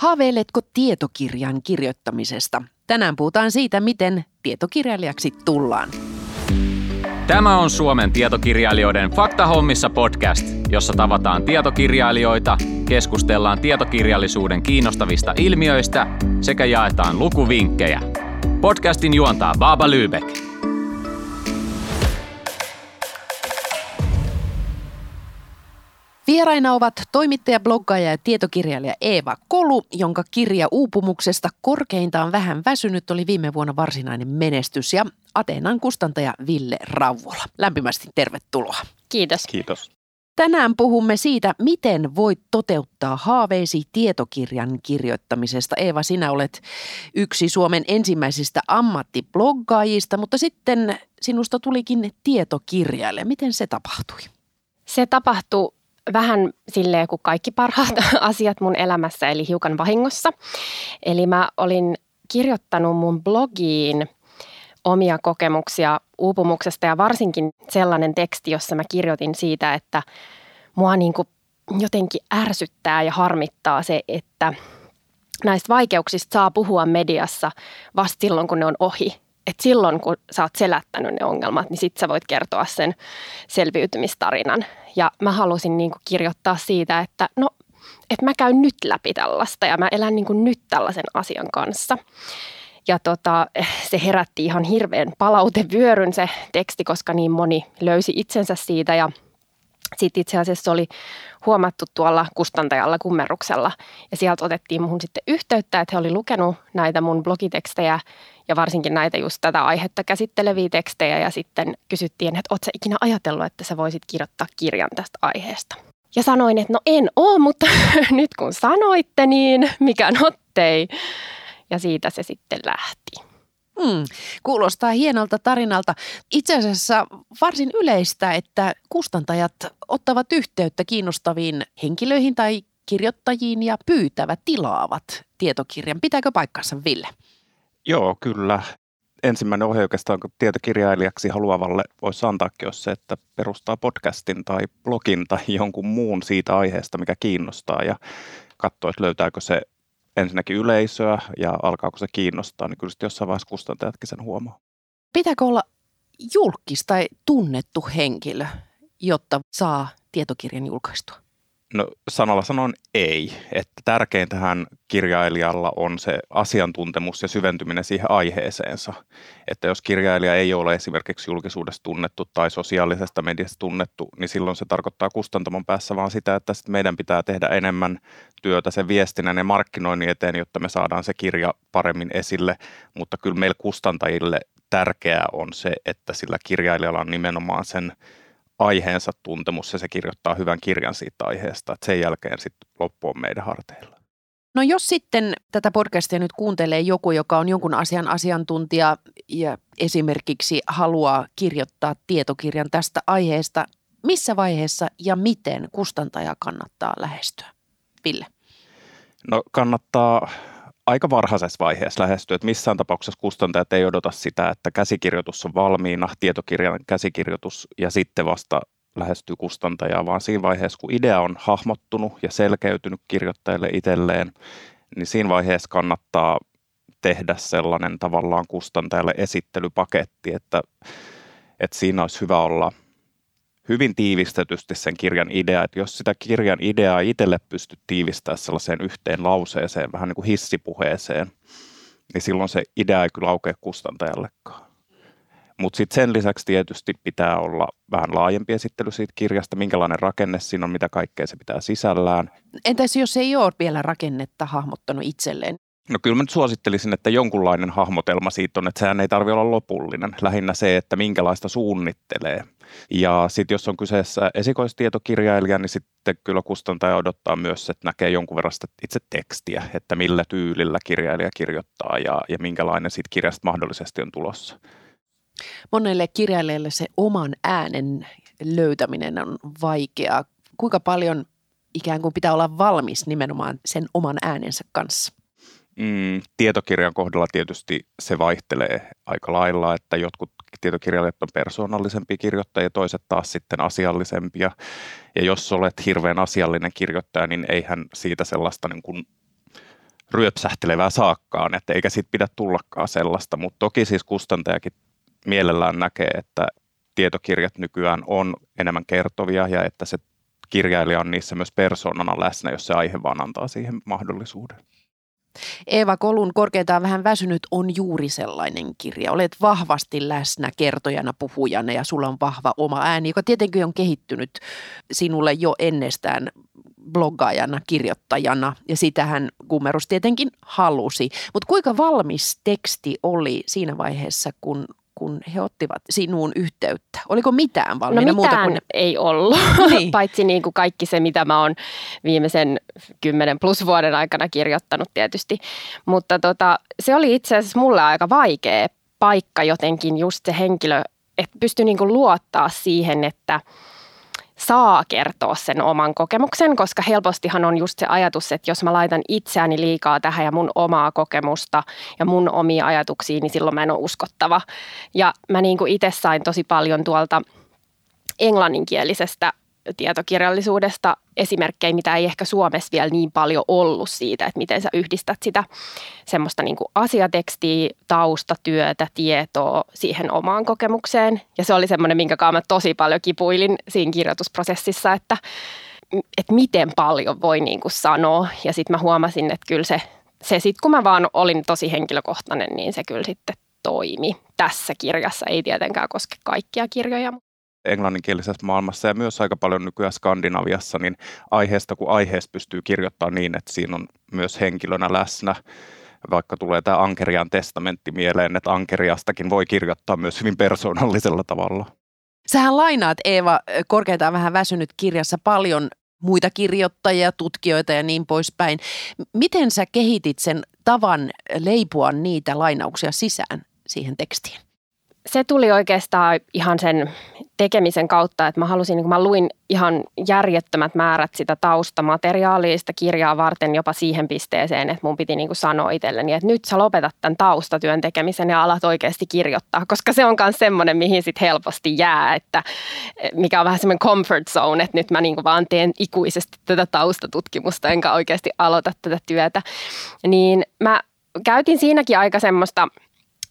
Haaveiletko tietokirjan kirjoittamisesta? Tänään puhutaan siitä, miten tietokirjailijaksi tullaan. Tämä on Suomen tietokirjailijoiden Faktahommissa podcast, jossa tavataan tietokirjailijoita, keskustellaan tietokirjallisuuden kiinnostavista ilmiöistä sekä jaetaan lukuvinkkejä. Podcastin juontaa Baaba Lübeck. Vieraina ovat toimittaja, bloggaaja ja tietokirjailija Eeva Kolu, jonka kirja uupumuksesta korkeintaan vähän väsynyt oli viime vuonna varsinainen menestys ja Ateenan kustantaja Ville Rauvola. Lämpimästi tervetuloa. Kiitos. Kiitos. Tänään puhumme siitä, miten voit toteuttaa haaveisi tietokirjan kirjoittamisesta. Eeva, sinä olet yksi Suomen ensimmäisistä ammattibloggaajista, mutta sitten sinusta tulikin tietokirjailija. Miten se tapahtui? Se tapahtui vähän silleen kuin kaikki parhaat asiat mun elämässä, eli hiukan vahingossa. Eli mä olin kirjoittanut mun blogiin omia kokemuksia uupumuksesta ja varsinkin sellainen teksti, jossa mä kirjoitin siitä, että mua niin kuin jotenkin ärsyttää ja harmittaa se, että näistä vaikeuksista saa puhua mediassa vasta silloin, kun ne on ohi että silloin kun sä oot selättänyt ne ongelmat, niin sit sä voit kertoa sen selviytymistarinan. Ja mä halusin niin kuin kirjoittaa siitä, että no, että mä käyn nyt läpi tällaista ja mä elän niin kuin nyt tällaisen asian kanssa. Ja tota, se herätti ihan hirveän palautevyöryn se teksti, koska niin moni löysi itsensä siitä ja sitten itse asiassa oli huomattu tuolla kustantajalla kummeruksella ja sieltä otettiin muhun sitten yhteyttä, että he oli lukenut näitä mun blogitekstejä ja varsinkin näitä just tätä aihetta käsitteleviä tekstejä ja sitten kysyttiin, että ootko ikinä ajatellut, että sä voisit kirjoittaa kirjan tästä aiheesta. Ja sanoin, että no en oo, mutta nyt kun sanoitte, niin mikä nottei. Ja siitä se sitten lähti. Hmm, kuulostaa hienolta tarinalta. Itse asiassa varsin yleistä, että kustantajat ottavat yhteyttä kiinnostaviin henkilöihin tai kirjoittajiin ja pyytävät, tilaavat tietokirjan. Pitääkö paikkansa, Ville? Joo, kyllä. Ensimmäinen ohje oikeastaan tietokirjailijaksi haluavalle voisi antaakin jos se, että perustaa podcastin tai blogin tai jonkun muun siitä aiheesta, mikä kiinnostaa ja katsoo, että löytääkö se ensinnäkin yleisöä ja alkaako se kiinnostaa, niin kyllä sitten jossain vaiheessa kustantajatkin sen huomaa. Pitääkö olla julkis tai tunnettu henkilö, jotta saa tietokirjan julkaistua? No sanalla sanon ei, että tärkeintähän kirjailijalla on se asiantuntemus ja syventyminen siihen aiheeseensa. Että jos kirjailija ei ole esimerkiksi julkisuudessa tunnettu tai sosiaalisesta mediasta tunnettu, niin silloin se tarkoittaa kustantamon päässä vaan sitä, että sit meidän pitää tehdä enemmän työtä sen viestinnän ja markkinoinnin eteen, jotta me saadaan se kirja paremmin esille. Mutta kyllä meillä kustantajille tärkeää on se, että sillä kirjailijalla on nimenomaan sen aiheensa tuntemus ja se kirjoittaa hyvän kirjan siitä aiheesta. Että sen jälkeen sitten loppu on meidän harteilla. No jos sitten tätä podcastia nyt kuuntelee joku, joka on jonkun asian asiantuntija ja esimerkiksi haluaa kirjoittaa tietokirjan tästä aiheesta, missä vaiheessa ja miten kustantaja kannattaa lähestyä? Ville. No kannattaa aika varhaisessa vaiheessa lähestyä, että missään tapauksessa kustantajat ei odota sitä, että käsikirjoitus on valmiina, tietokirjan käsikirjoitus ja sitten vasta lähestyy kustantajaa, vaan siinä vaiheessa, kun idea on hahmottunut ja selkeytynyt kirjoittajalle itselleen, niin siinä vaiheessa kannattaa tehdä sellainen tavallaan kustantajalle esittelypaketti, että, että siinä olisi hyvä olla – hyvin tiivistetysti sen kirjan idea, että jos sitä kirjan ideaa itselle pystyt tiivistämään sellaiseen yhteen lauseeseen, vähän niin kuin hissipuheeseen, niin silloin se idea ei kyllä aukea kustantajallekaan. Mutta sitten sen lisäksi tietysti pitää olla vähän laajempi esittely siitä kirjasta, minkälainen rakenne siinä on, mitä kaikkea se pitää sisällään. Entäs jos ei ole vielä rakennetta hahmottanut itselleen? No kyllä mä nyt suosittelisin, että jonkunlainen hahmotelma siitä on, että sehän ei tarvitse olla lopullinen. Lähinnä se, että minkälaista suunnittelee. Ja sitten jos on kyseessä esikoistietokirjailija, niin sitten kyllä kustantaja odottaa myös, että näkee jonkun verran sitä itse tekstiä, että millä tyylillä kirjailija kirjoittaa ja, ja minkälainen siitä kirjasta mahdollisesti on tulossa. Monelle kirjailijalle se oman äänen löytäminen on vaikeaa. Kuinka paljon ikään kuin pitää olla valmis nimenomaan sen oman äänensä kanssa? Mm, tietokirjan kohdalla tietysti se vaihtelee aika lailla, että jotkut tietokirjailijat on persoonallisempia kirjoittajia, toiset taas sitten asiallisempia. Ja jos olet hirveän asiallinen kirjoittaja, niin eihän siitä sellaista niin kuin ryöpsähtelevää saakkaan, että eikä siitä pidä tullakaan sellaista, mutta toki siis kustantajakin mielellään näkee, että tietokirjat nykyään on enemmän kertovia ja että se kirjailija on niissä myös persoonana läsnä, jos se aihe vaan antaa siihen mahdollisuuden. Eeva Kolun Korkeintaan vähän väsynyt on juuri sellainen kirja. Olet vahvasti läsnä kertojana, puhujana ja sulla on vahva oma ääni, joka tietenkin on kehittynyt sinulle jo ennestään bloggaajana, kirjoittajana ja sitähän Kummerus tietenkin halusi. Mutta kuinka valmis teksti oli siinä vaiheessa, kun kun he ottivat sinuun yhteyttä? Oliko mitään valmiina no muuta kuin... ei ollut, niin. paitsi niin kuin kaikki se, mitä mä oon viimeisen kymmenen plus vuoden aikana kirjoittanut tietysti. Mutta tota, se oli itse asiassa mulle aika vaikea paikka jotenkin just se henkilö, että pystyi niin kuin luottaa siihen, että – saa kertoa sen oman kokemuksen, koska helpostihan on just se ajatus, että jos mä laitan itseäni liikaa tähän ja mun omaa kokemusta ja mun omia ajatuksia, niin silloin mä en ole uskottava. Ja mä niin kuin itse sain tosi paljon tuolta englanninkielisestä tietokirjallisuudesta esimerkkejä, mitä ei ehkä Suomessa vielä niin paljon ollut siitä, että miten sä yhdistät sitä semmoista niin kuin asiatekstiä, taustatyötä, tietoa siihen omaan kokemukseen. Ja se oli semmoinen, minkä kanssa mä tosi paljon kipuilin siinä kirjoitusprosessissa, että, että miten paljon voi niin kuin sanoa. Ja sitten mä huomasin, että kyllä se, se sitten kun mä vaan olin tosi henkilökohtainen, niin se kyllä sitten toimi tässä kirjassa. Ei tietenkään koske kaikkia kirjoja englanninkielisessä maailmassa ja myös aika paljon nykyään Skandinaviassa, niin aiheesta kuin aiheesta pystyy kirjoittamaan niin, että siinä on myös henkilönä läsnä. Vaikka tulee tämä Ankerian testamentti mieleen, että Ankeriastakin voi kirjoittaa myös hyvin persoonallisella tavalla. Sähän lainaat Eeva korkeintaan vähän väsynyt kirjassa paljon muita kirjoittajia, tutkijoita ja niin poispäin. Miten sä kehitit sen tavan leipua niitä lainauksia sisään siihen tekstiin? Se tuli oikeastaan ihan sen tekemisen kautta, että mä halusin, niin kun mä luin ihan järjettömät määrät sitä taustamateriaalia, sitä kirjaa varten jopa siihen pisteeseen, että mun piti niin sanoa itselleni, että nyt sä lopetat tämän taustatyön tekemisen ja alat oikeasti kirjoittaa, koska se on myös semmoinen, mihin sit helposti jää, että mikä on vähän semmoinen comfort zone, että nyt mä niin vaan teen ikuisesti tätä taustatutkimusta, enkä oikeasti aloita tätä työtä. Niin mä käytin siinäkin aika semmoista –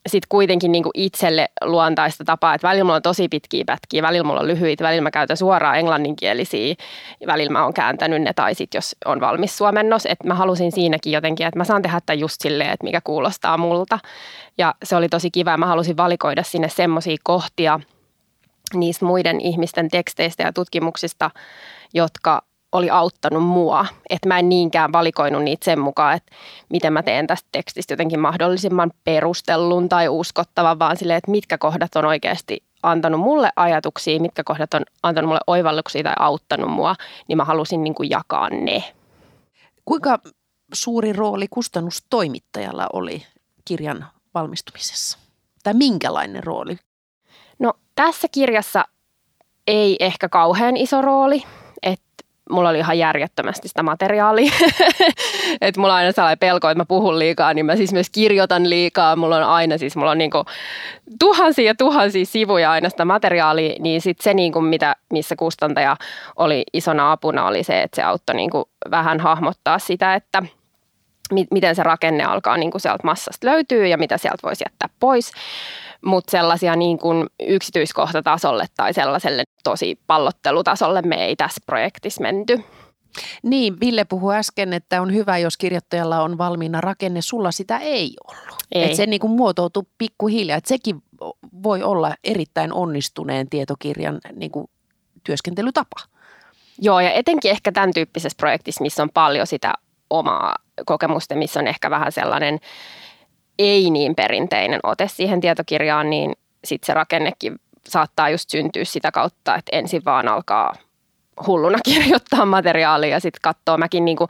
sitten kuitenkin niin kuin itselle luontaista tapaa, että välillä mulla on tosi pitkiä pätkiä, välillä mulla on lyhyitä, välillä mä käytän suoraan englanninkielisiä, välillä mä oon kääntänyt ne tai sitten jos on valmis suomennos, että mä halusin siinäkin jotenkin, että mä saan tehdä tämän just silleen, että mikä kuulostaa multa. Ja se oli tosi kiva, mä halusin valikoida sinne semmoisia kohtia niistä muiden ihmisten teksteistä ja tutkimuksista, jotka oli auttanut mua. Että mä en niinkään valikoinut niitä sen mukaan, että miten mä teen tästä tekstistä jotenkin mahdollisimman perustellun tai uskottavan, vaan silleen, että mitkä kohdat on oikeasti antanut mulle ajatuksia, mitkä kohdat on antanut mulle oivalluksia tai auttanut mua, niin mä halusin niin kuin jakaa ne. Kuinka suuri rooli kustannustoimittajalla oli kirjan valmistumisessa? Tai minkälainen rooli? No tässä kirjassa ei ehkä kauhean iso rooli mulla oli ihan järjettömästi sitä materiaalia. että mulla on aina sellainen pelko, että mä puhun liikaa, niin mä siis myös kirjoitan liikaa. Mulla on aina siis, mulla on niinku tuhansia ja tuhansia sivuja aina sitä materiaalia, niin sitten se niinku mitä, missä kustantaja oli isona apuna oli se, että se auttoi niinku vähän hahmottaa sitä, että miten se rakenne alkaa niinku sieltä massasta löytyy ja mitä sieltä voisi jättää pois mutta sellaisia niin kuin yksityiskohtatasolle tai sellaiselle tosi pallottelutasolle me ei tässä projektissa menty. Niin, Ville puhui äsken, että on hyvä, jos kirjoittajalla on valmiina rakenne. Sulla sitä ei ollut. Ei. Että se niin kuin muotoutuu pikkuhiljaa. Että sekin voi olla erittäin onnistuneen tietokirjan niin kuin työskentelytapa. Joo, ja etenkin ehkä tämän tyyppisessä projektissa, missä on paljon sitä omaa kokemusta, missä on ehkä vähän sellainen ei niin perinteinen ote siihen tietokirjaan, niin sitten se rakennekin saattaa just syntyä sitä kautta, että ensin vaan alkaa hulluna kirjoittaa materiaalia ja sitten katsoo. Mäkin niin kuin,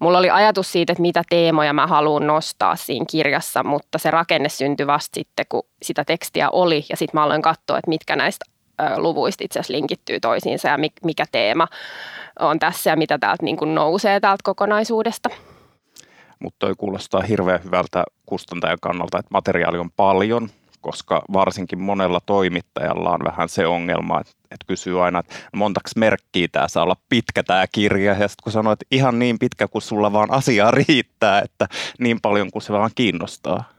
mulla oli ajatus siitä, että mitä teemoja mä haluan nostaa siinä kirjassa, mutta se rakenne syntyi vasta sitten, kun sitä tekstiä oli ja sitten mä aloin katsoa, että mitkä näistä luvuista itse asiassa linkittyy toisiinsa ja mikä teema on tässä ja mitä täältä niin kuin nousee täältä kokonaisuudesta. Mutta toi kuulostaa hirveän hyvältä kustantajan kannalta, että materiaali on paljon, koska varsinkin monella toimittajalla on vähän se ongelma, että, kysyy aina, että montaks merkkiä tämä saa olla pitkä tämä kirja, ja sitten kun sanoo, että ihan niin pitkä kuin sulla vaan asiaa riittää, että niin paljon kuin se vaan kiinnostaa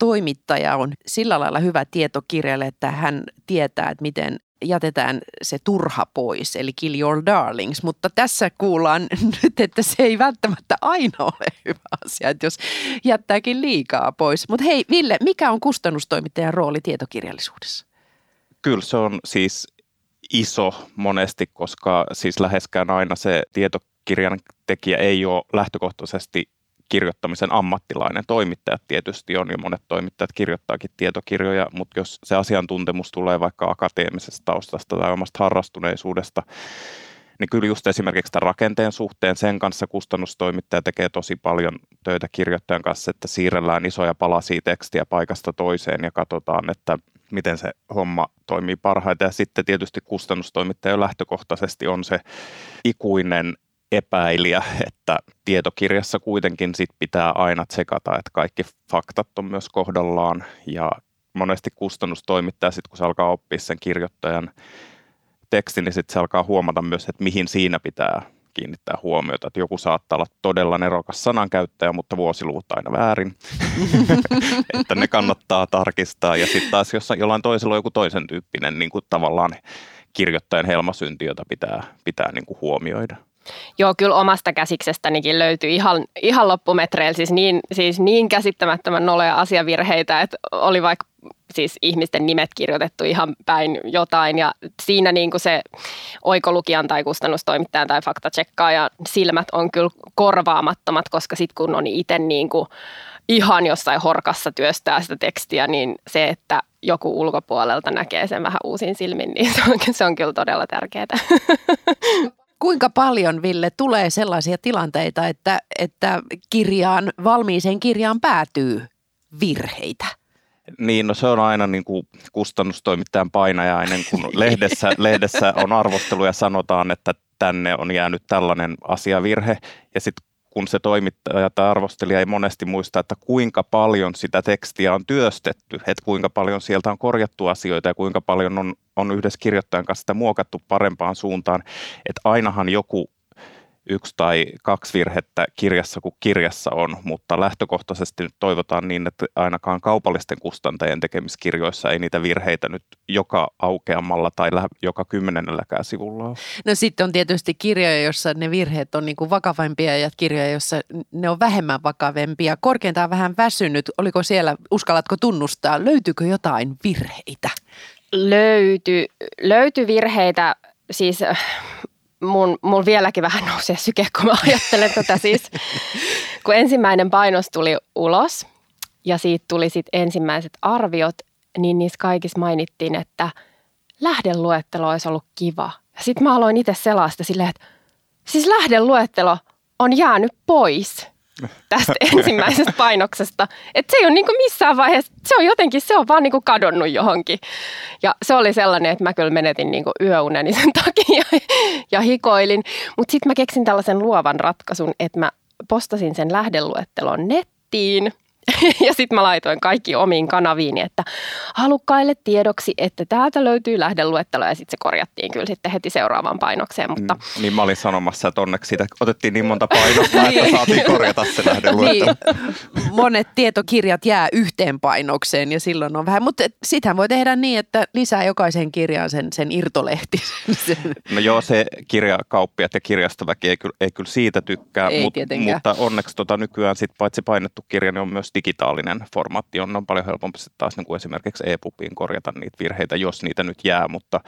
toimittaja on sillä lailla hyvä tietokirjalle, että hän tietää, että miten jätetään se turha pois, eli kill your darlings, mutta tässä kuullaan nyt, että se ei välttämättä aina ole hyvä asia, että jos jättääkin liikaa pois. Mutta hei Ville, mikä on kustannustoimittajan rooli tietokirjallisuudessa? Kyllä se on siis iso monesti, koska siis läheskään aina se tietokirjan tekijä ei ole lähtökohtaisesti kirjoittamisen ammattilainen. Toimittajat tietysti on, ja monet toimittajat kirjoittaakin tietokirjoja, mutta jos se asiantuntemus tulee vaikka akateemisesta taustasta tai omasta harrastuneisuudesta, niin kyllä just esimerkiksi tämän rakenteen suhteen sen kanssa kustannustoimittaja tekee tosi paljon töitä kirjoittajan kanssa, että siirrellään isoja palasia tekstiä paikasta toiseen ja katsotaan, että miten se homma toimii parhaiten. Ja sitten tietysti kustannustoimittaja lähtökohtaisesti on se ikuinen epäilijä, että tietokirjassa kuitenkin sit pitää aina tsekata, että kaikki faktat on myös kohdallaan. Ja monesti kustannustoimittaja sitten kun se alkaa oppia sen kirjoittajan tekstin, niin sitten se alkaa huomata myös, että mihin siinä pitää kiinnittää huomiota, että joku saattaa olla todella nerokas sanankäyttäjä, mutta vuosiluvut aina väärin, että ne kannattaa tarkistaa. Ja sitten taas jos jollain toisella on joku toisen tyyppinen niin kuin tavallaan kirjoittajan helmasynti, jota pitää, pitää niin kuin huomioida. Joo, kyllä omasta käsiksestänikin löytyy ihan, ihan loppumetreillä siis niin, siis niin käsittämättömän noloja asiavirheitä, että oli vaikka siis ihmisten nimet kirjoitettu ihan päin jotain ja siinä niin kuin se oikolukijan tai kustannustoimittajan tai faktatsekkaajan silmät on kyllä korvaamattomat, koska sitten kun on itse niin kuin ihan jossain horkassa työstää sitä tekstiä, niin se, että joku ulkopuolelta näkee sen vähän uusin silmin, niin se on, se on kyllä todella tärkeää. Kuinka paljon, Ville, tulee sellaisia tilanteita, että, että kirjaan, valmiiseen kirjaan päätyy virheitä? Niin, no se on aina niin kuin kustannustoimittajan painajainen, kun lehdessä, lehdessä on arvostelu ja sanotaan, että tänne on jäänyt tällainen asiavirhe. Ja sitten kun se toimittaja tai arvostelija ei monesti muista, että kuinka paljon sitä tekstiä on työstetty, että kuinka paljon sieltä on korjattu asioita ja kuinka paljon on, on yhdessä kirjoittajan kanssa sitä muokattu parempaan suuntaan, että ainahan joku yksi tai kaksi virhettä kirjassa kuin kirjassa on, mutta lähtökohtaisesti nyt toivotaan niin, että ainakaan kaupallisten kustantajien tekemiskirjoissa ei niitä virheitä nyt joka aukeamalla tai joka kymmenennelläkään sivulla ole. No sitten on tietysti kirjoja, joissa ne virheet on niin kuin vakavampia ja kirjoja, joissa ne on vähemmän vakavempia. Korkeintaan vähän väsynyt. Oliko siellä, uskallatko tunnustaa, löytyykö jotain virheitä? Löyty, löyty virheitä, siis mun, mun vieläkin vähän nousee syke, kun mä ajattelen tätä siis. Kun ensimmäinen painos tuli ulos ja siitä tuli sitten ensimmäiset arviot, niin niissä kaikissa mainittiin, että lähdeluettelo olisi ollut kiva. Ja sitten mä aloin itse selasta silleen, että siis lähdeluettelo on jäänyt pois tästä ensimmäisestä painoksesta. Että se ei ole niin missään vaiheessa, se on jotenkin, se on vaan niin kadonnut johonkin. Ja se oli sellainen, että mä kyllä menetin niin yöuneni sen takia ja hikoilin. Mutta sitten mä keksin tällaisen luovan ratkaisun, että mä postasin sen lähdeluettelon nettiin – ja sitten mä laitoin kaikki omiin kanaviin, että halukkaille tiedoksi, että täältä löytyy lähdeluettelo ja sitten se korjattiin kyllä sitten heti seuraavaan painokseen. Mutta... Mm, niin mä olin sanomassa, että onneksi siitä otettiin niin monta painosta, että niin. saatiin korjata se lähdeluettelo. Niin. Monet tietokirjat jää yhteen painokseen ja silloin on vähän, mutta sitähän voi tehdä niin, että lisää jokaisen kirjaan sen, sen irtolehti. No joo, se kirjakauppiat ja kirjastoväki ei kyllä, ei kyllä siitä tykkää, ei mut, mutta onneksi tota nykyään sit paitsi painettu kirja, niin on myös digitaalinen formaatti on, on paljon helpompi sitten taas niin kuin esimerkiksi e-pubiin korjata niitä virheitä, jos niitä nyt jää, mutta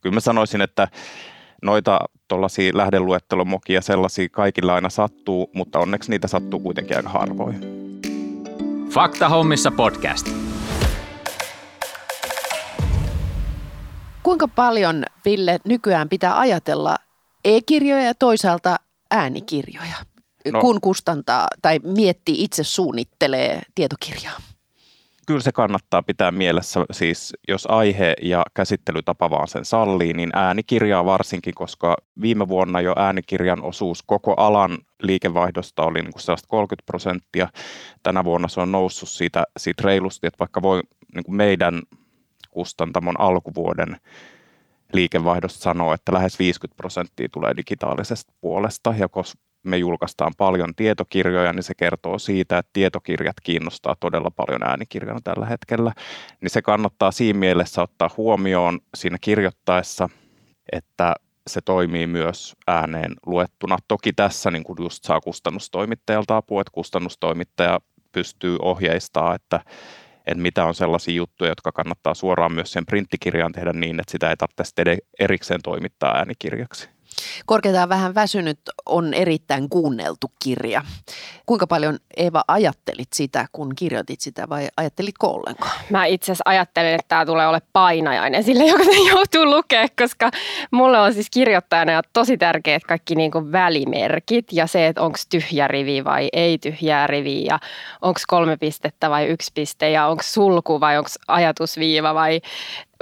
kyllä mä sanoisin, että noita tuollaisia lähdeluettelomokia sellaisia kaikilla aina sattuu, mutta onneksi niitä sattuu kuitenkin aika harvoin. Fakta hommissa podcast. Kuinka paljon, Ville, nykyään pitää ajatella e-kirjoja ja toisaalta äänikirjoja? No, kun kustantaa tai miettii, itse suunnittelee tietokirjaa? Kyllä se kannattaa pitää mielessä, siis jos aihe ja käsittelytapa vaan sen sallii, niin äänikirjaa varsinkin, koska viime vuonna jo äänikirjan osuus koko alan liikevaihdosta oli niin kuin 30 prosenttia. Tänä vuonna se on noussut siitä, siitä reilusti, että vaikka voi niin kuin meidän kustantamon alkuvuoden liikevaihdosta sanoo, että lähes 50 prosenttia tulee digitaalisesta puolesta, ja me julkaistaan paljon tietokirjoja, niin se kertoo siitä, että tietokirjat kiinnostaa todella paljon äänikirjana tällä hetkellä. Niin se kannattaa siinä mielessä ottaa huomioon siinä kirjoittaessa, että se toimii myös ääneen luettuna. Toki tässä niin kuin just saa kustannustoimittajalta apua, että kustannustoimittaja pystyy ohjeistamaan, että, että mitä on sellaisia juttuja, jotka kannattaa suoraan myös sen printtikirjaan tehdä niin, että sitä ei tarvitse erikseen toimittaa äänikirjaksi. Korkeintaan vähän väsynyt on erittäin kuunneltu kirja. Kuinka paljon Eeva ajattelit sitä, kun kirjoitit sitä vai ajattelitko ollenkaan? Mä itse asiassa ajattelin, että tämä tulee ole painajainen sille, joka se joutuu lukea, koska mulle on siis kirjoittajana ja tosi tärkeät kaikki niin kuin välimerkit ja se, että onko tyhjä rivi vai ei tyhjää rivi ja onko kolme pistettä vai yksi piste ja onko sulku vai onko ajatusviiva vai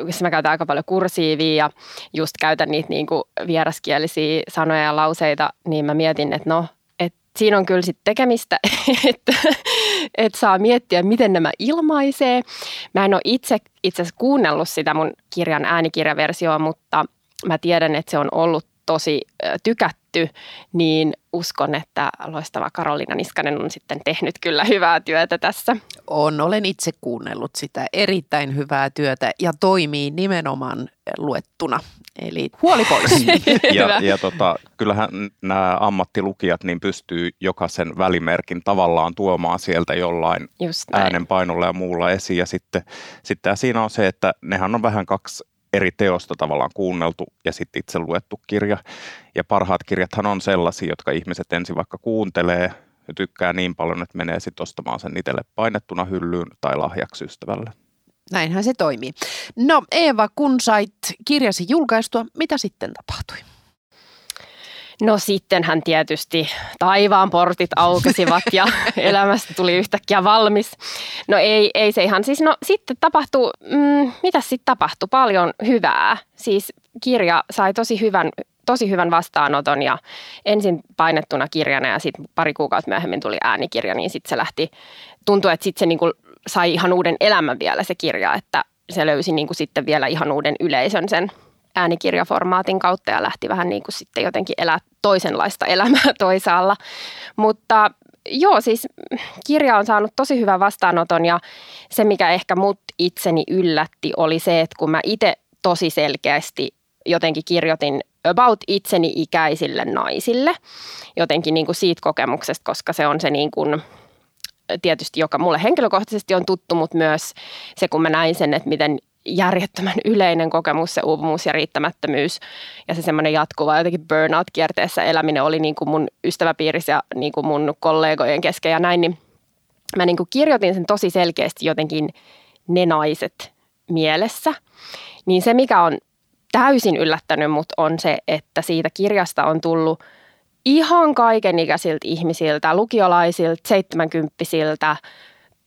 missä mä käytän aika paljon kursiivia ja just käytän niitä niin kuin vieraskielisiä sanoja ja lauseita, niin mä mietin, että no, että siinä on kyllä sitten tekemistä, että, että saa miettiä, miten nämä ilmaisee. Mä en ole itse itse asiassa kuunnellut sitä mun kirjan äänikirjaversioa, mutta mä tiedän, että se on ollut tosi tykätty, niin uskon, että loistava Karolina Niskanen on sitten tehnyt kyllä hyvää työtä tässä. On, olen itse kuunnellut sitä erittäin hyvää työtä ja toimii nimenomaan luettuna. Eli huoli pois. ja, ja tota, kyllähän nämä ammattilukijat niin pystyy jokaisen välimerkin tavallaan tuomaan sieltä jollain äänenpainolla ja muulla esiin. Ja sitten, sitten siinä on se, että nehän on vähän kaksi eri teosta tavallaan kuunneltu ja sitten itse luettu kirja. Ja parhaat kirjathan on sellaisia, jotka ihmiset ensin vaikka kuuntelee ja tykkää niin paljon, että menee sitten ostamaan sen itselle painettuna hyllyyn tai lahjaksi ystävälle. Näinhän se toimii. No Eeva, kun sait kirjasi julkaistua, mitä sitten tapahtui? No sittenhän tietysti taivaan portit aukesivat ja elämästä tuli yhtäkkiä valmis. No ei, ei se ihan siis, no sitten tapahtui, mm, mitä sitten tapahtui? Paljon hyvää. Siis kirja sai tosi hyvän, tosi hyvän vastaanoton ja ensin painettuna kirjana ja sitten pari kuukautta myöhemmin tuli äänikirja, niin sitten se lähti, tuntui, että sitten se niinku sai ihan uuden elämän vielä se kirja, että se löysi niinku sitten vielä ihan uuden yleisön sen äänikirjaformaatin kautta ja lähti vähän niin kuin sitten jotenkin elää toisenlaista elämää toisaalla. Mutta joo, siis kirja on saanut tosi hyvän vastaanoton ja se, mikä ehkä mut itseni yllätti, oli se, että kun mä itse tosi selkeästi jotenkin kirjoitin about itseni ikäisille naisille, jotenkin niin kuin siitä kokemuksesta, koska se on se niin kuin, tietysti, joka mulle henkilökohtaisesti on tuttu, mutta myös se, kun mä näin sen, että miten järjettömän yleinen kokemus, se uupumus ja riittämättömyys ja se semmoinen jatkuva jotenkin burnout-kierteessä eläminen oli niin kuin mun ystäväpiirissä ja niin kuin mun kollegojen kesken ja näin, niin mä niin kuin kirjoitin sen tosi selkeästi jotenkin ne naiset mielessä. Niin se, mikä on täysin yllättänyt mut on se, että siitä kirjasta on tullut ihan kaikenikäisiltä ihmisiltä, lukiolaisilta, seitsemänkymppisiltä,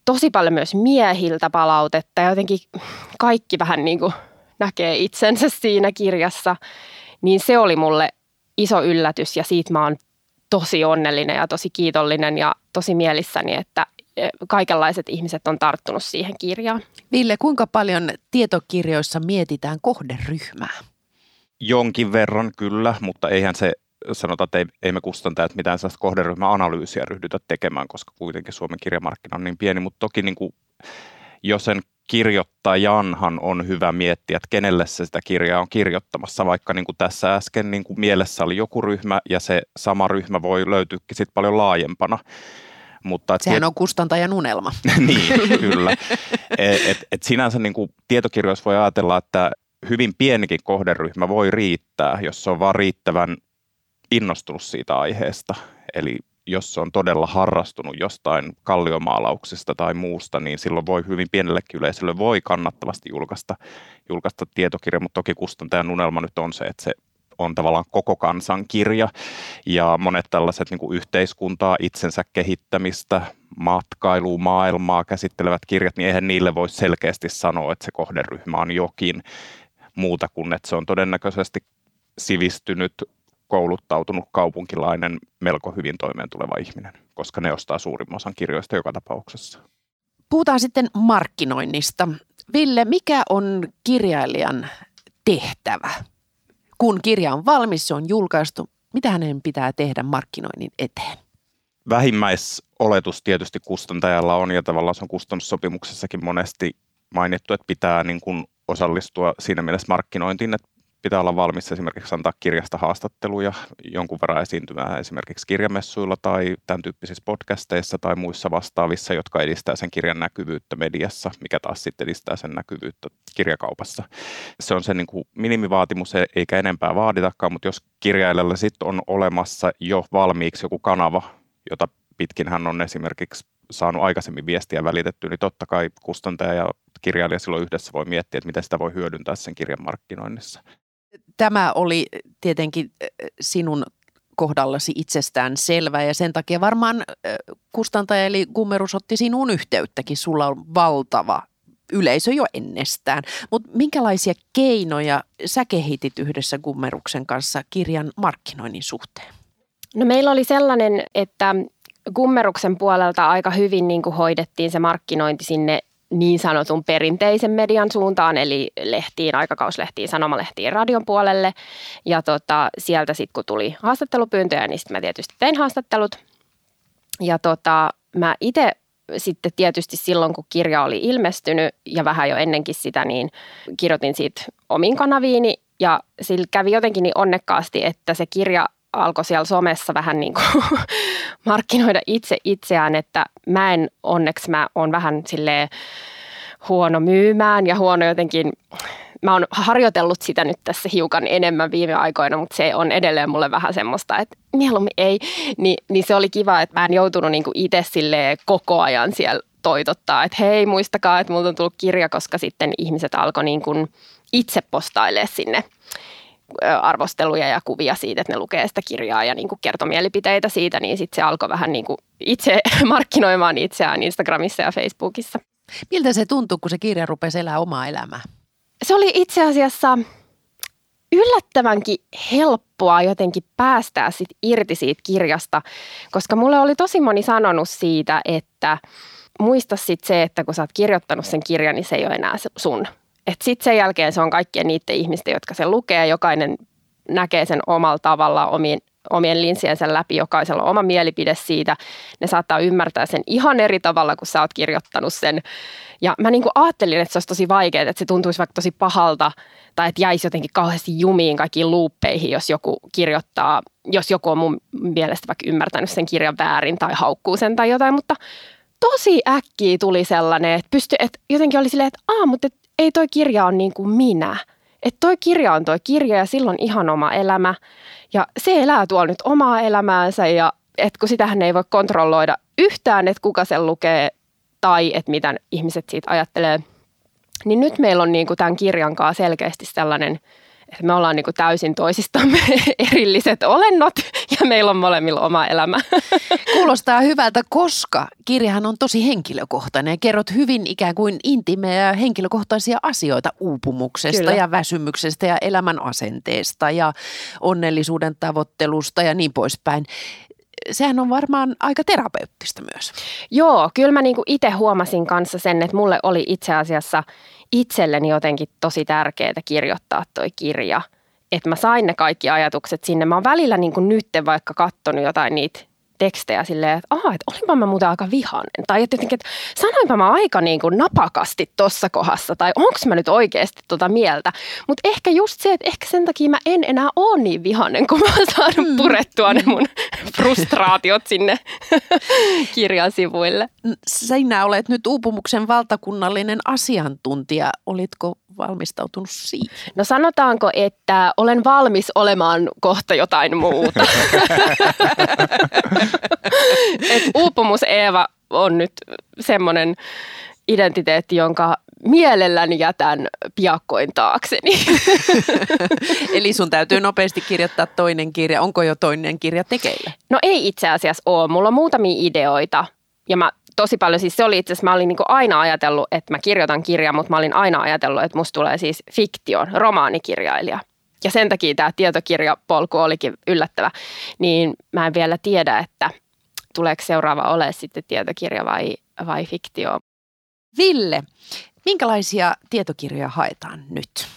tosi paljon myös miehiltä palautetta ja jotenkin kaikki vähän niin kuin näkee itsensä siinä kirjassa. Niin se oli mulle iso yllätys ja siitä mä oon tosi onnellinen ja tosi kiitollinen ja tosi mielissäni, että e, kaikenlaiset ihmiset on tarttunut siihen kirjaan. Ville, kuinka paljon tietokirjoissa mietitään kohderyhmää? Jonkin verran kyllä, mutta eihän se sanotaan, että ei, ei me kustantajat mitään sellaista kohderyhmäanalyysiä ryhdytä tekemään, koska kuitenkin Suomen kirjamarkkina on niin pieni, mutta toki niin kuin, jo sen kirjoittajanhan on hyvä miettiä, että kenelle se sitä kirjaa on kirjoittamassa, vaikka niin kuin tässä äsken niin kuin mielessä oli joku ryhmä ja se sama ryhmä voi löytyäkin sitten paljon laajempana. Mutta et Sehän tiet... on kustantajan unelma. niin, kyllä. Et, et, et sinänsä niin kuin tietokirjoissa voi ajatella, että hyvin pienikin kohderyhmä voi riittää, jos se on vaan riittävän innostunut siitä aiheesta. Eli jos on todella harrastunut jostain kalliomaalauksesta tai muusta, niin silloin voi hyvin pienellekin yleisölle voi kannattavasti julkaista, julkaista tietokirja, mutta toki kustantajan unelma nyt on se, että se on tavallaan koko kansan kirja ja monet tällaiset niin kuin yhteiskuntaa, itsensä kehittämistä, matkailua, maailmaa käsittelevät kirjat, niin eihän niille voi selkeästi sanoa, että se kohderyhmä on jokin muuta kuin, että se on todennäköisesti sivistynyt, kouluttautunut kaupunkilainen, melko hyvin toimeen tuleva ihminen, koska ne ostaa suurimman osan kirjoista joka tapauksessa. Puhutaan sitten markkinoinnista. Ville, mikä on kirjailijan tehtävä? Kun kirja on valmis, se on julkaistu, mitä hänen pitää tehdä markkinoinnin eteen? Vähimmäisoletus tietysti kustantajalla on ja tavallaan se on kustannussopimuksessakin monesti mainittu, että pitää niin kuin osallistua siinä mielessä markkinointiin, että pitää olla valmis esimerkiksi antaa kirjasta haastatteluja jonkun verran esiintymään esimerkiksi kirjamessuilla tai tämän tyyppisissä podcasteissa tai muissa vastaavissa, jotka edistää sen kirjan näkyvyyttä mediassa, mikä taas sitten edistää sen näkyvyyttä kirjakaupassa. Se on se niin kuin minimivaatimus eikä enempää vaaditakaan, mutta jos kirjailijalla sitten on olemassa jo valmiiksi joku kanava, jota pitkin hän on esimerkiksi saanut aikaisemmin viestiä välitettyä, niin totta kai kustantaja ja kirjailija silloin yhdessä voi miettiä, että miten sitä voi hyödyntää sen kirjan markkinoinnissa. Tämä oli tietenkin sinun kohdallasi itsestään selvä ja sen takia varmaan kustantaja eli Gummerus otti sinuun yhteyttäkin. Sulla on valtava yleisö jo ennestään. Mutta minkälaisia keinoja sä kehitit yhdessä Gummeruksen kanssa kirjan markkinoinnin suhteen? No meillä oli sellainen, että Gummeruksen puolelta aika hyvin niin kuin hoidettiin se markkinointi sinne niin sanotun perinteisen median suuntaan, eli lehtiin, aikakauslehtiin, sanomalehtiin, radion puolelle. Ja tota, sieltä sitten kun tuli haastattelupyyntöjä, niin sitten mä tietysti tein haastattelut. Ja tota, mä itse sitten tietysti silloin, kun kirja oli ilmestynyt ja vähän jo ennenkin sitä, niin kirjoitin siitä omin kanaviini. Ja sillä kävi jotenkin niin onnekkaasti, että se kirja alkoi siellä somessa vähän niin kuin markkinoida itse itseään, että mä en, onneksi mä oon vähän silleen huono myymään ja huono jotenkin, mä oon harjoitellut sitä nyt tässä hiukan enemmän viime aikoina, mutta se on edelleen mulle vähän semmoista, että mieluummin ei, Ni, niin se oli kiva, että mä en joutunut niin itse koko ajan siellä toitottaa, että hei muistakaa, että multa on tullut kirja, koska sitten ihmiset alkoi niin kuin itse postailee sinne arvosteluja ja kuvia siitä, että ne lukee sitä kirjaa ja niin kuin kertoi mielipiteitä siitä, niin sitten se alkoi vähän niin kuin itse markkinoimaan itseään Instagramissa ja Facebookissa. Miltä se tuntui, kun se kirja rupesi elää omaa elämää? Se oli itse asiassa yllättävänkin helppoa jotenkin päästää sit irti siitä kirjasta, koska mulle oli tosi moni sanonut siitä, että muista sitten se, että kun sä oot kirjoittanut sen kirjan, niin se ei ole enää sun sitten sen jälkeen se on kaikkien niiden ihmisten, jotka sen lukee. Jokainen näkee sen omalla tavalla omien, omien linssiensä läpi. Jokaisella on oma mielipide siitä. Ne saattaa ymmärtää sen ihan eri tavalla, kun sä oot kirjoittanut sen. Ja mä niin kuin ajattelin, että se olisi tosi vaikeaa, että se tuntuisi vaikka tosi pahalta tai että jäisi jotenkin kauheasti jumiin kaikkiin luuppeihin, jos joku kirjoittaa, jos joku on mun mielestä vaikka ymmärtänyt sen kirjan väärin tai haukkuu sen tai jotain, mutta tosi äkkiä tuli sellainen, että, pystyi, että jotenkin oli silleen, että Aa, mutta ei toi kirja ole niin kuin minä. Että toi kirja on toi kirja ja silloin ihan oma elämä. Ja se elää tuolla nyt omaa elämäänsä ja että kun sitähän ei voi kontrolloida yhtään, että kuka sen lukee tai että mitä ihmiset siitä ajattelee. Niin nyt meillä on niin kuin tämän kirjan kanssa selkeästi sellainen – että me ollaan niin kuin täysin toisistamme erilliset olennot ja meillä on molemmilla oma elämä. Kuulostaa hyvältä, koska kirjahan on tosi henkilökohtainen. Kerrot hyvin ikään kuin intimejä ja henkilökohtaisia asioita uupumuksesta Kyllä. ja väsymyksestä ja elämän asenteesta ja onnellisuuden tavoittelusta ja niin poispäin sehän on varmaan aika terapeuttista myös. Joo, kyllä mä niinku itse huomasin kanssa sen, että mulle oli itse asiassa itselleni jotenkin tosi tärkeää kirjoittaa toi kirja. Että mä sain ne kaikki ajatukset sinne. Mä oon välillä niin kuin nyt vaikka kattonut jotain niitä tekstejä silleen, että aha, että olinpa mä muuten aika vihainen. Tai että jotenkin, että sanoinpa mä aika niin kuin napakasti tuossa kohdassa. Tai onko mä nyt oikeasti tuota mieltä. Mutta ehkä just se, että ehkä sen takia mä en enää ole niin vihainen, kun mä oon saanut mm. purettua ne mun frustraatiot sinne kirjan sivuille. Sinä olet nyt uupumuksen valtakunnallinen asiantuntija. Olitko valmistautunut siihen? No sanotaanko, että olen valmis olemaan kohta jotain muuta. Et uupumus Eeva on nyt semmoinen identiteetti, jonka mielelläni jätän piakkoin taakseni. Eli sun täytyy nopeasti kirjoittaa toinen kirja. Onko jo toinen kirja tekeillä? No ei itse asiassa ole. Mulla on muutamia ideoita ja mä tosi paljon, siis se oli itse asiassa, mä olin niin aina ajatellut, että mä kirjoitan kirjaa, mutta mä olin aina ajatellut, että musta tulee siis fiktion, romaanikirjailija. Ja sen takia tämä tietokirjapolku olikin yllättävä. Niin mä en vielä tiedä, että tuleeko seuraava ole sitten tietokirja vai, vai fiktio. Ville, Minkälaisia tietokirjoja haetaan nyt?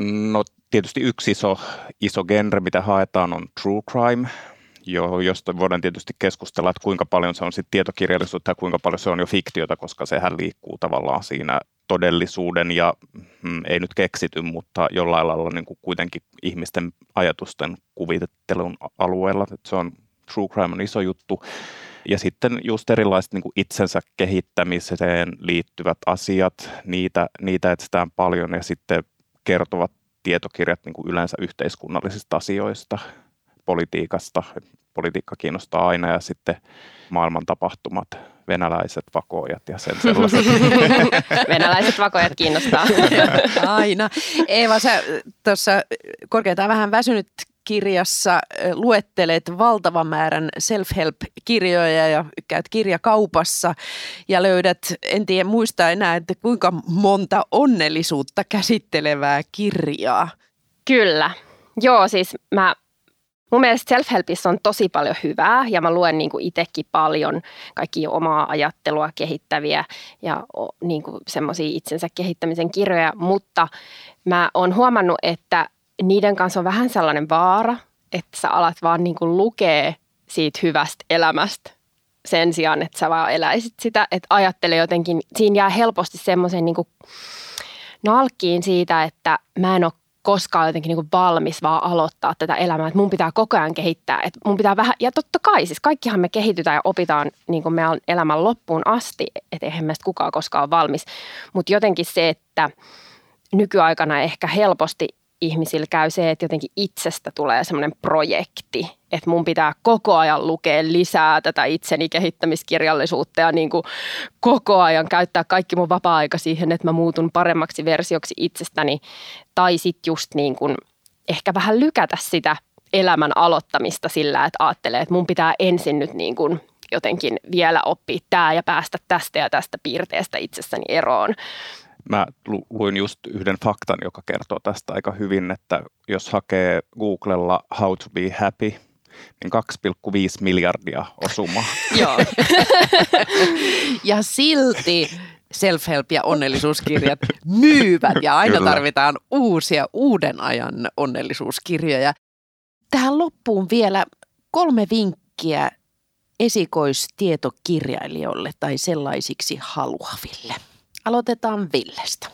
No tietysti yksi iso, iso genre, mitä haetaan, on true crime, jo, josta voidaan tietysti keskustella, että kuinka paljon se on sitten tietokirjallisuutta ja kuinka paljon se on jo fiktiota, koska sehän liikkuu tavallaan siinä todellisuuden ja mm, ei nyt keksity, mutta jollain lailla niin kuin kuitenkin ihmisten ajatusten kuvittelun alueella. Että se on true crime on iso juttu. Ja sitten just erilaiset niin kuin itsensä kehittämiseen liittyvät asiat, niitä, niitä etsitään paljon ja sitten kertovat tietokirjat niin kuin yleensä yhteiskunnallisista asioista, politiikasta. Politiikka kiinnostaa aina ja sitten maailman tapahtumat, venäläiset vakoojat ja sen sellaiset. venäläiset vakoojat kiinnostaa. aina. Eeva, sä tuossa korkeintaan vähän väsynyt kirjassa luettelet valtavan määrän self-help-kirjoja ja käyt kirjakaupassa ja löydät, en tiedä muista enää, että kuinka monta onnellisuutta käsittelevää kirjaa. Kyllä. Joo, siis mä Mun mielestä self-helpissa on tosi paljon hyvää ja mä luen niin itsekin paljon kaikki omaa ajattelua kehittäviä ja niin semmoisia itsensä kehittämisen kirjoja, mutta mä oon huomannut, että niiden kanssa on vähän sellainen vaara, että sä alat vaan niin kuin lukee siitä hyvästä elämästä sen sijaan, että sä vaan eläisit sitä, että ajattele jotenkin, siinä jää helposti semmoisen niin nalkkiin siitä, että mä en ole koskaan jotenkin niin kuin valmis vaan aloittaa tätä elämää, että mun pitää koko ajan kehittää, että mun pitää vähän, ja totta kai, siis kaikkihan me kehitytään ja opitaan niin kuin meidän elämän loppuun asti, että eihän meistä kukaan koskaan ole valmis, mutta jotenkin se, että nykyaikana ehkä helposti ihmisillä käy se, että jotenkin itsestä tulee semmoinen projekti, että mun pitää koko ajan lukea lisää tätä itseni kehittämiskirjallisuutta ja niin kuin koko ajan käyttää kaikki mun vapaa-aika siihen, että mä muutun paremmaksi versioksi itsestäni. Tai sitten just niin kuin ehkä vähän lykätä sitä elämän aloittamista sillä, että ajattelee, että mun pitää ensin nyt niin kuin jotenkin vielä oppia tämä ja päästä tästä ja tästä piirteestä itsessäni eroon. Mä luin just yhden faktan, joka kertoo tästä aika hyvin, että jos hakee Googlella how to be happy, niin 2,5 miljardia osuma. Joo. ja silti self-help ja onnellisuuskirjat myyvät ja aina Kyllä. tarvitaan uusia uuden ajan onnellisuuskirjoja. Tähän loppuun vielä kolme vinkkiä esikoistietokirjailijoille tai sellaisiksi haluaville. Aloitetaan Villestä.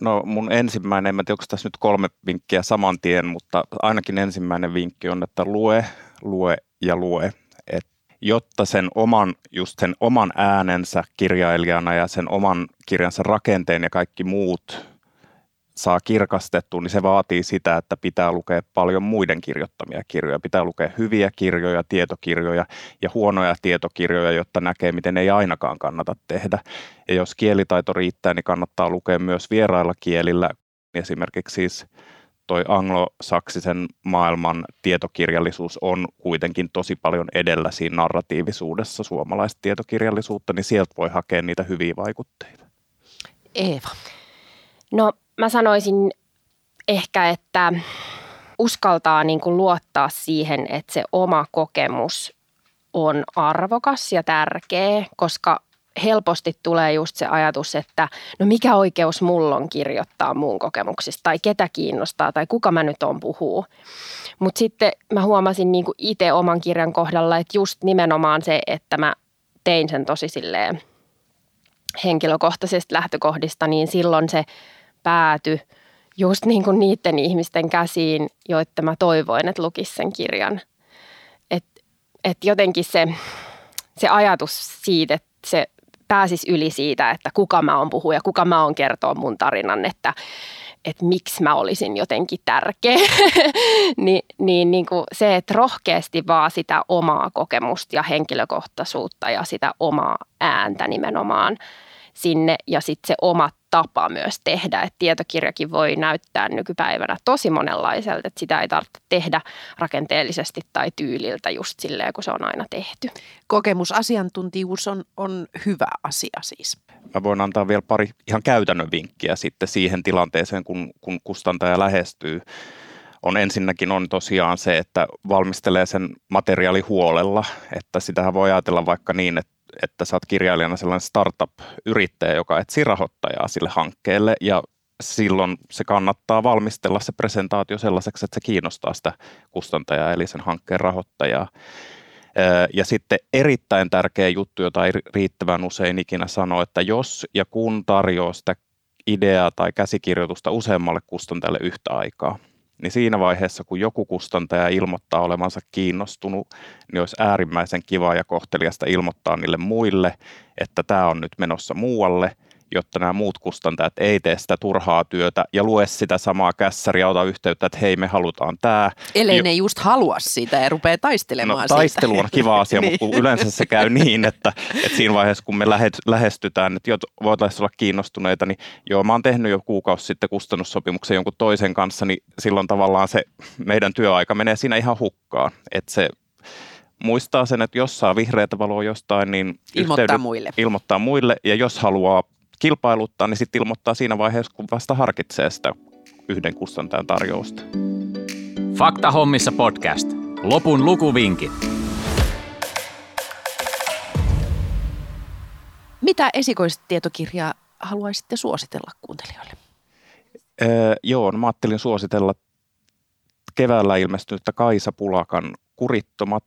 No mun ensimmäinen, en tiedä onko tässä nyt kolme vinkkiä saman tien, mutta ainakin ensimmäinen vinkki on, että lue, lue ja lue. Et jotta sen oman, just sen oman äänensä kirjailijana ja sen oman kirjansa rakenteen ja kaikki muut saa kirkastettua, niin se vaatii sitä, että pitää lukea paljon muiden kirjoittamia kirjoja. Pitää lukea hyviä kirjoja, tietokirjoja ja huonoja tietokirjoja, jotta näkee, miten ei ainakaan kannata tehdä. Ja jos kielitaito riittää, niin kannattaa lukea myös vierailla kielillä. Esimerkiksi siis toi anglosaksisen maailman tietokirjallisuus on kuitenkin tosi paljon edellä siinä narratiivisuudessa suomalaista tietokirjallisuutta, niin sieltä voi hakea niitä hyviä vaikutteita. Eeva. No mä sanoisin ehkä, että uskaltaa niin kuin luottaa siihen, että se oma kokemus on arvokas ja tärkeä, koska helposti tulee just se ajatus, että no mikä oikeus mulla on kirjoittaa muun kokemuksista tai ketä kiinnostaa tai kuka mä nyt on puhuu. Mutta sitten mä huomasin niin itse oman kirjan kohdalla, että just nimenomaan se, että mä tein sen tosi silleen henkilökohtaisesta lähtökohdista, niin silloin se pääty just niin kuin niiden ihmisten käsiin, joita mä toivoin, että lukisi sen kirjan. Että et jotenkin se, se ajatus siitä, että se pääsisi yli siitä, että kuka mä oon puhuja, kuka mä oon kertoa mun tarinan, että, että miksi mä olisin jotenkin tärkeä. Ni, niin, niin kuin se, että rohkeasti vaan sitä omaa kokemusta ja henkilökohtaisuutta ja sitä omaa ääntä nimenomaan sinne ja sitten se oma tapa myös tehdä. Et tietokirjakin voi näyttää nykypäivänä tosi monenlaiselta, että sitä ei tarvitse tehdä rakenteellisesti tai tyyliltä just silleen, kun se on aina tehty. Kokemusasiantuntijuus on, on hyvä asia siis. Mä voin antaa vielä pari ihan käytännön vinkkiä sitten siihen tilanteeseen, kun, kun kustantaja lähestyy on ensinnäkin on tosiaan se, että valmistelee sen materiaali huolella, että sitähän voi ajatella vaikka niin, että että sä oot kirjailijana sellainen startup-yrittäjä, joka etsii rahoittajaa sille hankkeelle ja silloin se kannattaa valmistella se presentaatio sellaiseksi, että se kiinnostaa sitä kustantajaa eli sen hankkeen rahoittajaa. Ja sitten erittäin tärkeä juttu, jota ei riittävän usein ikinä sano, että jos ja kun tarjoaa sitä ideaa tai käsikirjoitusta useammalle kustantajalle yhtä aikaa, niin siinä vaiheessa, kun joku kustantaja ilmoittaa olevansa kiinnostunut, niin olisi äärimmäisen kiva ja kohteliasta ilmoittaa niille muille, että tämä on nyt menossa muualle – jotta nämä muut kustantajat ei tee sitä turhaa työtä ja lue sitä samaa kässäriä, ota yhteyttä, että hei me halutaan tämä. Ellei ne just halua sitä ja rupeaa taistelemaan no, taistelu siitä. on kiva asia, niin. mutta yleensä se käy niin, että, että siinä vaiheessa kun me lähestytään, että voitaisiin olla kiinnostuneita, niin joo mä oon tehnyt jo kuukausi sitten kustannussopimuksen jonkun toisen kanssa, niin silloin tavallaan se meidän työaika menee siinä ihan hukkaan, että se muistaa sen, että jos saa vihreätä valoa jostain, niin ilmoittaa muille. ilmoittaa muille. Ja jos haluaa kilpailuttaa, niin sitten ilmoittaa siinä vaiheessa, kun vasta harkitsee sitä yhden kustantajan tarjousta. Fakta hommissa podcast. Lopun lukuvinkit. Mitä esikoistietokirjaa haluaisitte suositella kuuntelijoille? Öö, joo, no mä ajattelin suositella keväällä ilmestynyttä Kaisa Pulakan Kurittomat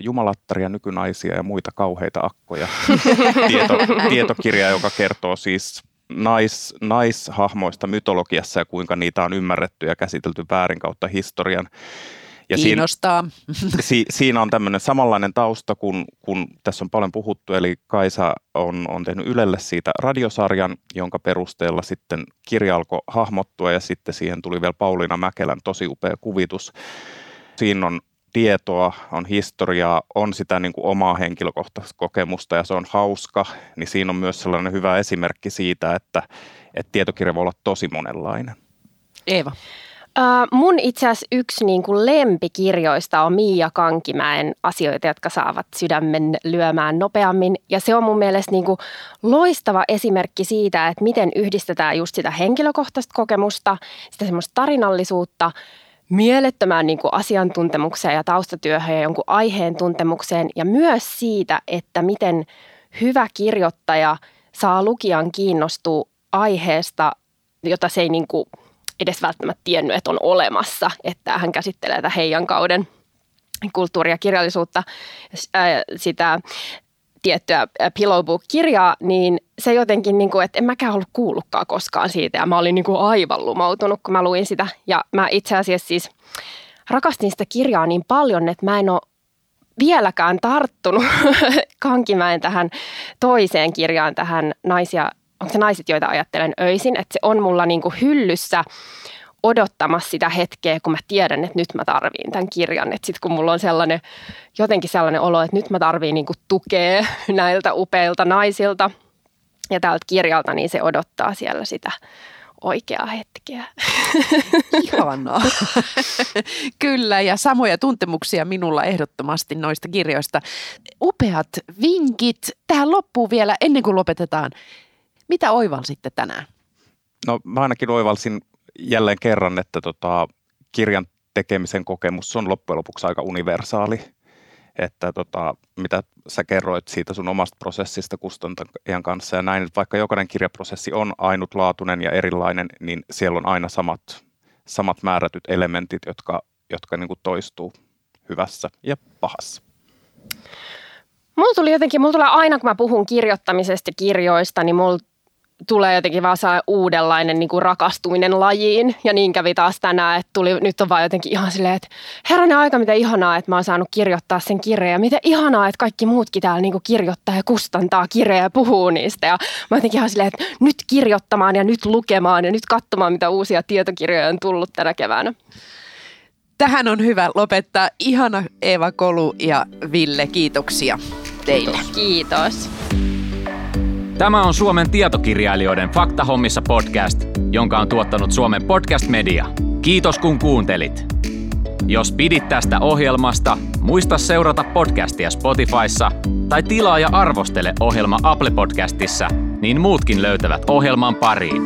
jumalattaria, nykynaisia ja muita kauheita akkoja. Tieto, tietokirja, joka kertoo siis nais, naishahmoista mytologiassa ja kuinka niitä on ymmärretty ja käsitelty väärin kautta historian. Ja Kiinnostaa. Siinä, si, siinä on tämmöinen samanlainen tausta, kun, kun tässä on paljon puhuttu, eli Kaisa on, on tehnyt Ylelle siitä radiosarjan, jonka perusteella sitten kirja alkoi hahmottua ja sitten siihen tuli vielä Pauliina Mäkelän tosi upea kuvitus. Siinä on tietoa, on historiaa, on sitä niin kuin omaa henkilökohtaista kokemusta ja se on hauska, niin siinä on myös sellainen hyvä esimerkki siitä, että, että tietokirja voi olla tosi monenlainen. Eeva. Uh, mun itse asiassa yksi niin kuin lempikirjoista on Miia Kankimäen asioita, jotka saavat sydämen lyömään nopeammin. Ja se on mun mielestä niin kuin loistava esimerkki siitä, että miten yhdistetään just sitä henkilökohtaista kokemusta, sitä semmoista tarinallisuutta – mielettömään niin kuin asiantuntemukseen ja taustatyöhön ja jonkun aiheen tuntemukseen ja myös siitä, että miten hyvä kirjoittaja saa lukijan kiinnostua aiheesta, jota se ei niin kuin edes välttämättä tiennyt, että on olemassa, että hän käsittelee tätä heijan kauden kulttuuria ja kirjallisuutta, sitä tiettyä Pillowbook-kirjaa, niin se jotenkin, niin kuin, että en mäkään ollut kuullutkaan koskaan siitä. Ja mä olin niin kuin aivan lumautunut, kun mä luin sitä. Ja mä itse asiassa siis rakastin sitä kirjaa niin paljon, että mä en ole vieläkään tarttunut Kankimäen tähän toiseen kirjaan, tähän naisia, onko se naiset, joita ajattelen öisin, että se on mulla niin kuin hyllyssä odottamassa sitä hetkeä, kun mä tiedän, että nyt mä tarviin tämän kirjan. Että sitten kun mulla on sellainen, jotenkin sellainen olo, että nyt mä tarviin niin tukea näiltä upeilta naisilta ja tältä kirjalta, niin se odottaa siellä sitä oikeaa hetkeä. Ihanaa. Kyllä, ja samoja tuntemuksia minulla ehdottomasti noista kirjoista. Upeat vinkit. Tähän loppuu vielä, ennen kuin lopetetaan. Mitä oivalsitte tänään? No mä ainakin oivalsin jälleen kerran, että tota, kirjan tekemisen kokemus on loppujen lopuksi aika universaali. Että tota, mitä sä kerroit siitä sun omasta prosessista kustantajan kanssa ja näin, että vaikka jokainen kirjaprosessi on ainutlaatuinen ja erilainen, niin siellä on aina samat, samat määrätyt elementit, jotka, jotka niin toistuu hyvässä ja pahassa. Mulla tuli jotenkin, mulla tulee aina kun mä puhun kirjoittamisesta kirjoista, niin mulla tulee jotenkin vaan saa uudenlainen niin kuin rakastuminen lajiin. Ja niin kävi taas tänään, että tuli, nyt on vaan jotenkin ihan silleen, että herranen aika, mitä ihanaa, että mä oon saanut kirjoittaa sen kirjan. Ja mitä ihanaa, että kaikki muutkin täällä niin kuin kirjoittaa ja kustantaa kirjoja ja puhuu niistä. Ja mä jotenkin ihan silleen, että nyt kirjoittamaan ja nyt lukemaan ja nyt katsomaan, mitä uusia tietokirjoja on tullut tänä keväänä. Tähän on hyvä lopettaa. Ihana Eeva Kolu ja Ville, kiitoksia teille. Kiitos. Kiitos. Tämä on Suomen tietokirjailijoiden Faktahommissa podcast, jonka on tuottanut Suomen Podcast Media. Kiitos kun kuuntelit. Jos pidit tästä ohjelmasta, muista seurata podcastia Spotifyssa tai tilaa ja arvostele ohjelma Apple Podcastissa, niin muutkin löytävät ohjelman pariin.